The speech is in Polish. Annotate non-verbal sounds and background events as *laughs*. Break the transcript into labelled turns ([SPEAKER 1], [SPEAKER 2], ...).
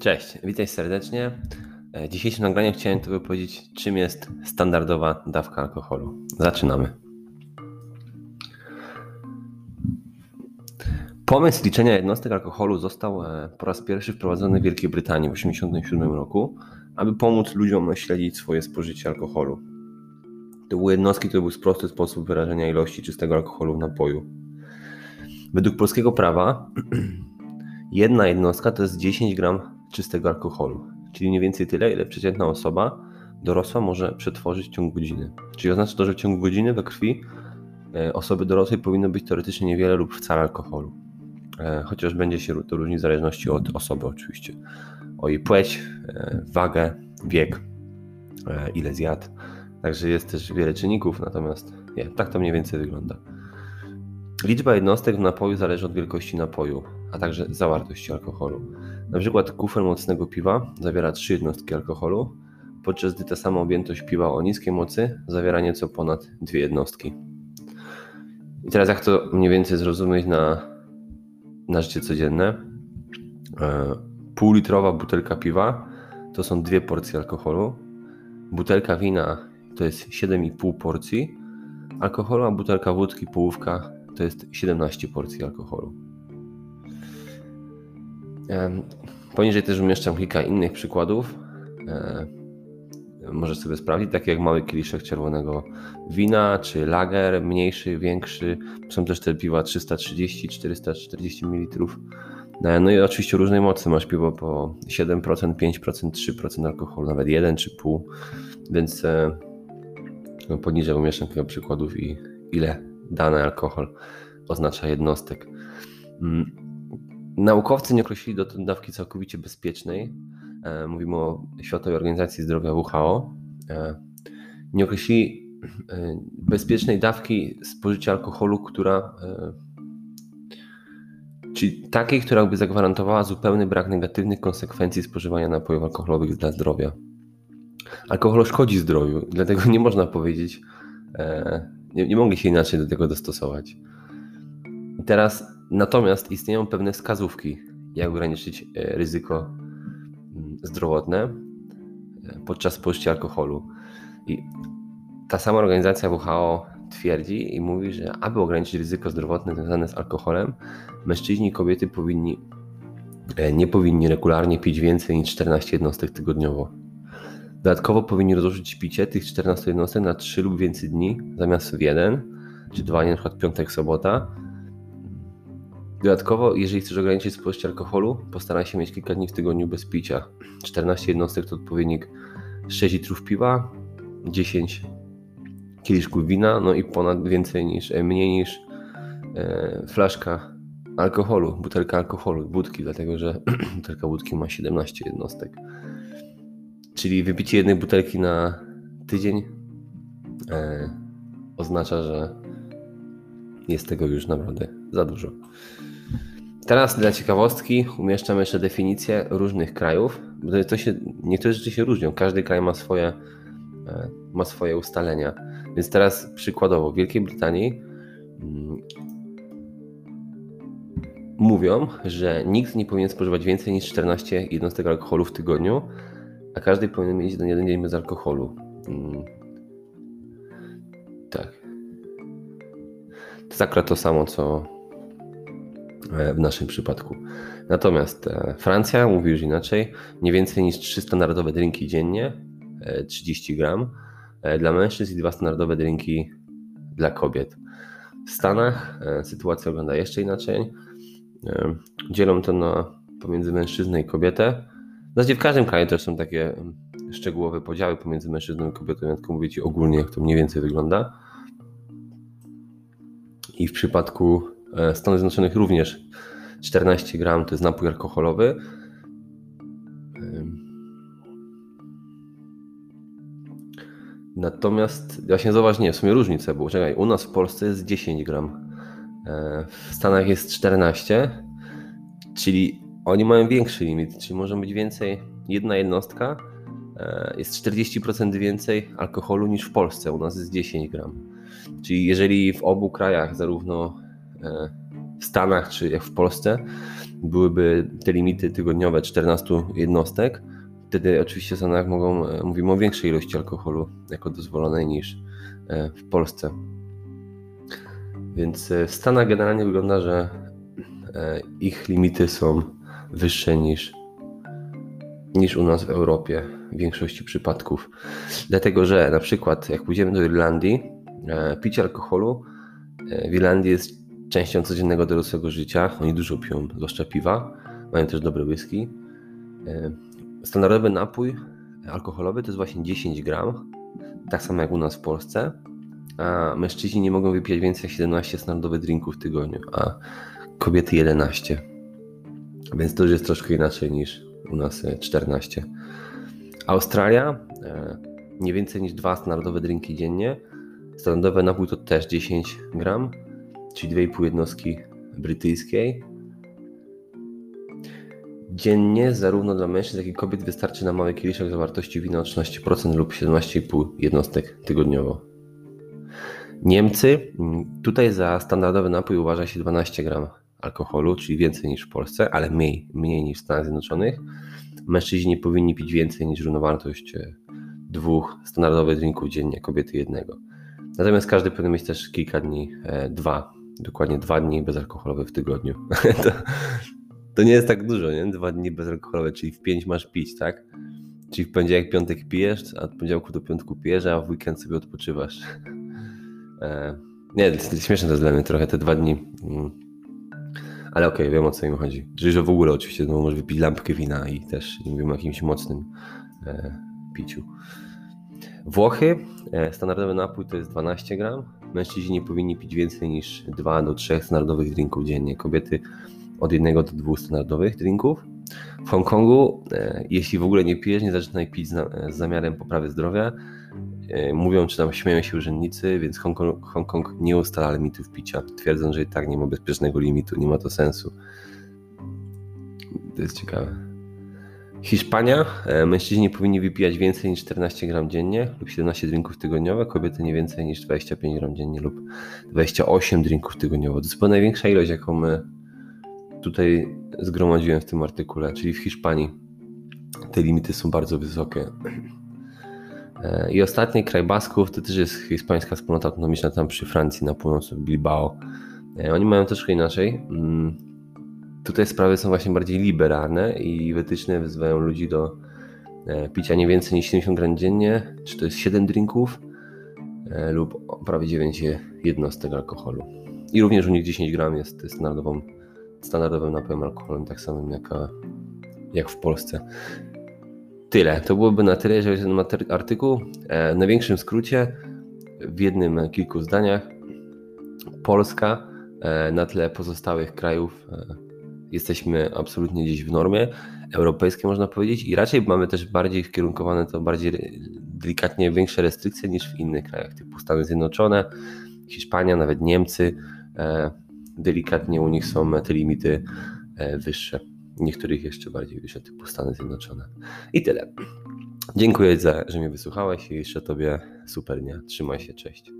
[SPEAKER 1] Cześć, witaj serdecznie. E, w dzisiejszym nagraniu chciałem Tobie powiedzieć, czym jest standardowa dawka alkoholu. Zaczynamy. Pomysł liczenia jednostek alkoholu został e, po raz pierwszy wprowadzony w Wielkiej Brytanii w 1987 roku, aby pomóc ludziom śledzić swoje spożycie alkoholu. To były jednostki, to był prosty sposób wyrażenia ilości czystego alkoholu w napoju. Według polskiego prawa *clears throat* jedna jednostka to jest 10 gram czystego alkoholu, czyli mniej więcej tyle, ile przeciętna osoba dorosła może przetworzyć w ciągu godziny. Czyli oznacza to, że w ciągu godziny we krwi e, osoby dorosłej powinno być teoretycznie niewiele lub wcale alkoholu. E, chociaż będzie się to różnić w zależności od osoby oczywiście. O jej płeć, e, wagę, wiek, ile zjadł. Także jest też wiele czynników, natomiast nie, tak to mniej więcej wygląda. Liczba jednostek w napoju zależy od wielkości napoju, a także zawartości alkoholu. Na przykład kufer mocnego piwa zawiera 3 jednostki alkoholu, podczas gdy ta sama objętość piwa o niskiej mocy zawiera nieco ponad 2 jednostki. I teraz jak to mniej więcej zrozumieć na, na życie codzienne? E, półlitrowa butelka piwa to są dwie porcje alkoholu. Butelka wina to jest 7,5 porcji alkoholu, a butelka wódki połówka to jest 17 porcji alkoholu. Poniżej też umieszczam kilka innych przykładów. E, możesz sobie sprawdzić, takie jak mały kieliszek czerwonego wina, czy lager, mniejszy, większy. Są też te piwa 330-440 ml. E, no i oczywiście różnej mocy. Masz piwo po 7%, 5%, 3% alkoholu, nawet 1 czy pół. Więc e, no poniżej umieszczam kilka przykładów i ile dany alkohol oznacza jednostek. Naukowcy nie określili do dawki całkowicie bezpiecznej. E, mówimy o Światowej Organizacji Zdrowia WHO. E, nie określili e, bezpiecznej dawki spożycia alkoholu, która czyli takiej, która by zagwarantowała zupełny brak negatywnych konsekwencji spożywania napojów alkoholowych dla zdrowia. Alkohol szkodzi zdrowiu, dlatego nie można powiedzieć, nie, nie mogli się inaczej do tego dostosować. I teraz Natomiast istnieją pewne wskazówki, jak ograniczyć e, ryzyko mm, zdrowotne e, podczas spożycia alkoholu. I ta sama organizacja WHO twierdzi i mówi, że aby ograniczyć ryzyko zdrowotne związane z alkoholem, mężczyźni i kobiety powinni, e, nie powinni regularnie pić więcej niż 14 jednostek tygodniowo. Dodatkowo powinni rozłożyć picie tych 14 jednostek na 3 lub więcej dni zamiast w jeden, czy dwa, na przykład piątek, sobota, Dodatkowo, jeżeli chcesz ograniczyć spożycie alkoholu, postaraj się mieć kilka dni w tygodniu bez picia. 14 jednostek to odpowiednik 6 litrów piwa, 10 kieliszków wina, no i ponad więcej niż, e, mniej niż e, flaszka alkoholu, butelka alkoholu, wódki, dlatego że *clears throat* butelka wódki ma 17 jednostek. Czyli wypicie jednej butelki na tydzień e, oznacza, że jest tego już naprawdę za dużo. Teraz dla ciekawostki umieszczam jeszcze definicję różnych krajów, to się, niektóre rzeczy się różnią. Każdy kraj ma swoje, e, ma swoje ustalenia. Więc teraz przykładowo w Wielkiej Brytanii mm, mówią, że nikt nie powinien spożywać więcej niż 14 jednostek alkoholu w tygodniu, a każdy powinien mieć jeden dzień bez alkoholu. Mm. Tak. To jest akurat to samo, co w naszym przypadku. Natomiast e, Francja mówi już inaczej, nie więcej niż 3 standardowe drinki dziennie, 30 e, gram dla mężczyzn i dwa standardowe drinki dla kobiet. W Stanach sytuacja wygląda jeszcze inaczej. Dzielą to na pomiędzy mężczyznę i kobietę. Zasadzie w każdym kraju też są takie szczegółowe podziały pomiędzy mężczyzną i kobietą, ja tylko mówię Ci ogólnie, jak to mniej więcej wygląda. I w przypadku E, Stanów Zjednoczonych również 14 gram to jest napój alkoholowy. Natomiast właśnie zauważ, nie, w sumie różnice, bo czekaj, u nas w Polsce jest 10 gram, e, w Stanach jest 14, czyli oni mają większy limit, czyli może być więcej, jedna jednostka e, jest 40% więcej alkoholu niż w Polsce, u nas jest 10 gram. Czyli jeżeli w obu krajach, zarówno E, w Stanach czy jak w Polsce byłyby te limity tygodniowe 14 jednostek, wtedy oczywiście w Stanach mogą, e, mówimy o większej ilości alkoholu jako dozwolonej niż e, w Polsce. Więc w Stanach generalnie wygląda, że ich limity są wyższe niż, niż u nas w Europie w większości przypadków. Dlatego, że na przykład jak pójdziemy do Irlandii, picie alkoholu w Irlandii jest częścią codziennego dorosłego życia. Oni dużo piją, zwłaszcza piwa. Mają też dobre whisky. E, standardowy napój alkoholowy to jest właśnie 10 gram, tak samo jak u nas w Polsce. A mężczyźni nie mogą wypijać więcej jak 17 standardowych drinków w tygodniu, a kobiety 11. Więc to już jest troszkę inaczej niż u nas 14. E, Australia e, nie więcej niż dwa standardowe drinki dziennie. Standardowy napój to też 10 gram czyli 2,5 jednostki brytyjskiej. Dziennie zarówno dla mężczyzn, jak i kobiet wystarczy na mały kieliszek zawartości wina o 13% lub 17,5 jednostek tygodniowo. Niemcy, tutaj za standardowy napój uważa się 12 gram alkoholu, czyli więcej niż w Polsce, ale mniej, mniej niż w Stanach Zjednoczonych. Mężczyźni powinni pić więcej niż równowartość e, dwóch standardowych drinków dziennie, kobiety jednego. Natomiast każdy powinien mieć też kilka dni, e, dwa dokładnie dwa dni bezalkoholowe w tygodniu. *laughs* to, to, nie jest tak dużo, nie? Dwa dni bezalkoholowe, czyli w pięć masz pić, tak? Czyli w poniedziałek, piątek pijesz, a od poniedziałku do piątku pijesz, a w weekend sobie odpoczywasz. *laughs* E, nie, śmieszne to jest dla mnie trochę te dwa dni. Mm. Ale okej, okay, wiem o co im chodzi. Czyli, że w ogóle oczywiście no, możesz wypić lampkę wina i też nie mówimy o jakimś mocnym e, piciu. Włochy, e, standardowy napój to jest 12 gram, Mężczyźni nie powinni pić więcej niż 2 do 3 standardowych drinków dziennie. Kobiety od 1 do 2 standardowych drinków. W Hongkongu, e, jeśli w ogóle nie pijesz, nie zaczynaj pić z zamiarem poprawy zdrowia. E, mówią, czy tam śmieją się urzędnicy, więc Hongkong, Hongkong nie ustala limitów picia. Twierdzą, że i tak nie ma bezpiecznego limitu, nie ma to sensu. To jest ciekawe. Hiszpania. E, mężczyźni powinni wypijać więcej niż 14 gram dziennie lub 17 drinków tygodniowo, kobiety nie więcej niż 25 gram dziennie lub 28 drinków tygodniowo. To jest chyba największa ilość, jaką my tutaj zgromadziłem w tym artykule, czyli w Hiszpanii. Te limity są bardzo wysokie. E, I ostatni kraj Basków to też jest hiszpańska wspólnota autonomiczna tam przy Francji na północy Bilbao. E, oni mają troszkę inaczej. Tutaj sprawy są właśnie bardziej liberalne i wytyczne wzywają ludzi do e, picia nie więcej niż 70 gram dziennie, czy to jest 7 drinków e, lub prawie 9 jednostek alkoholu. I również u nich 10 gram jest standardową, standardowym napojem alkoholem, tak samym jak, jak w Polsce. Tyle. To byłoby na tyle, jeżeli ten artykuł. E, w największym skrócie, w jednym kilku zdaniach, Polska na tle pozostałych krajów jesteśmy absolutnie gdzieś w normie europejskiej, można powiedzieć, i raczej mamy też bardziej wkierunkowane to bardziej delikatnie większe restrykcje niż w innych krajach, typu Stany Zjednoczone, Hiszpania, nawet Niemcy. E, delikatnie u nich są te limity e, wyższe. Niektórych jeszcze bardziej wyższe, typu Stany Zjednoczone. I tyle. Dziękuję, za, że mnie wysłuchałeś i jeszcze Tobie super dnia. Trzymaj się, cześć.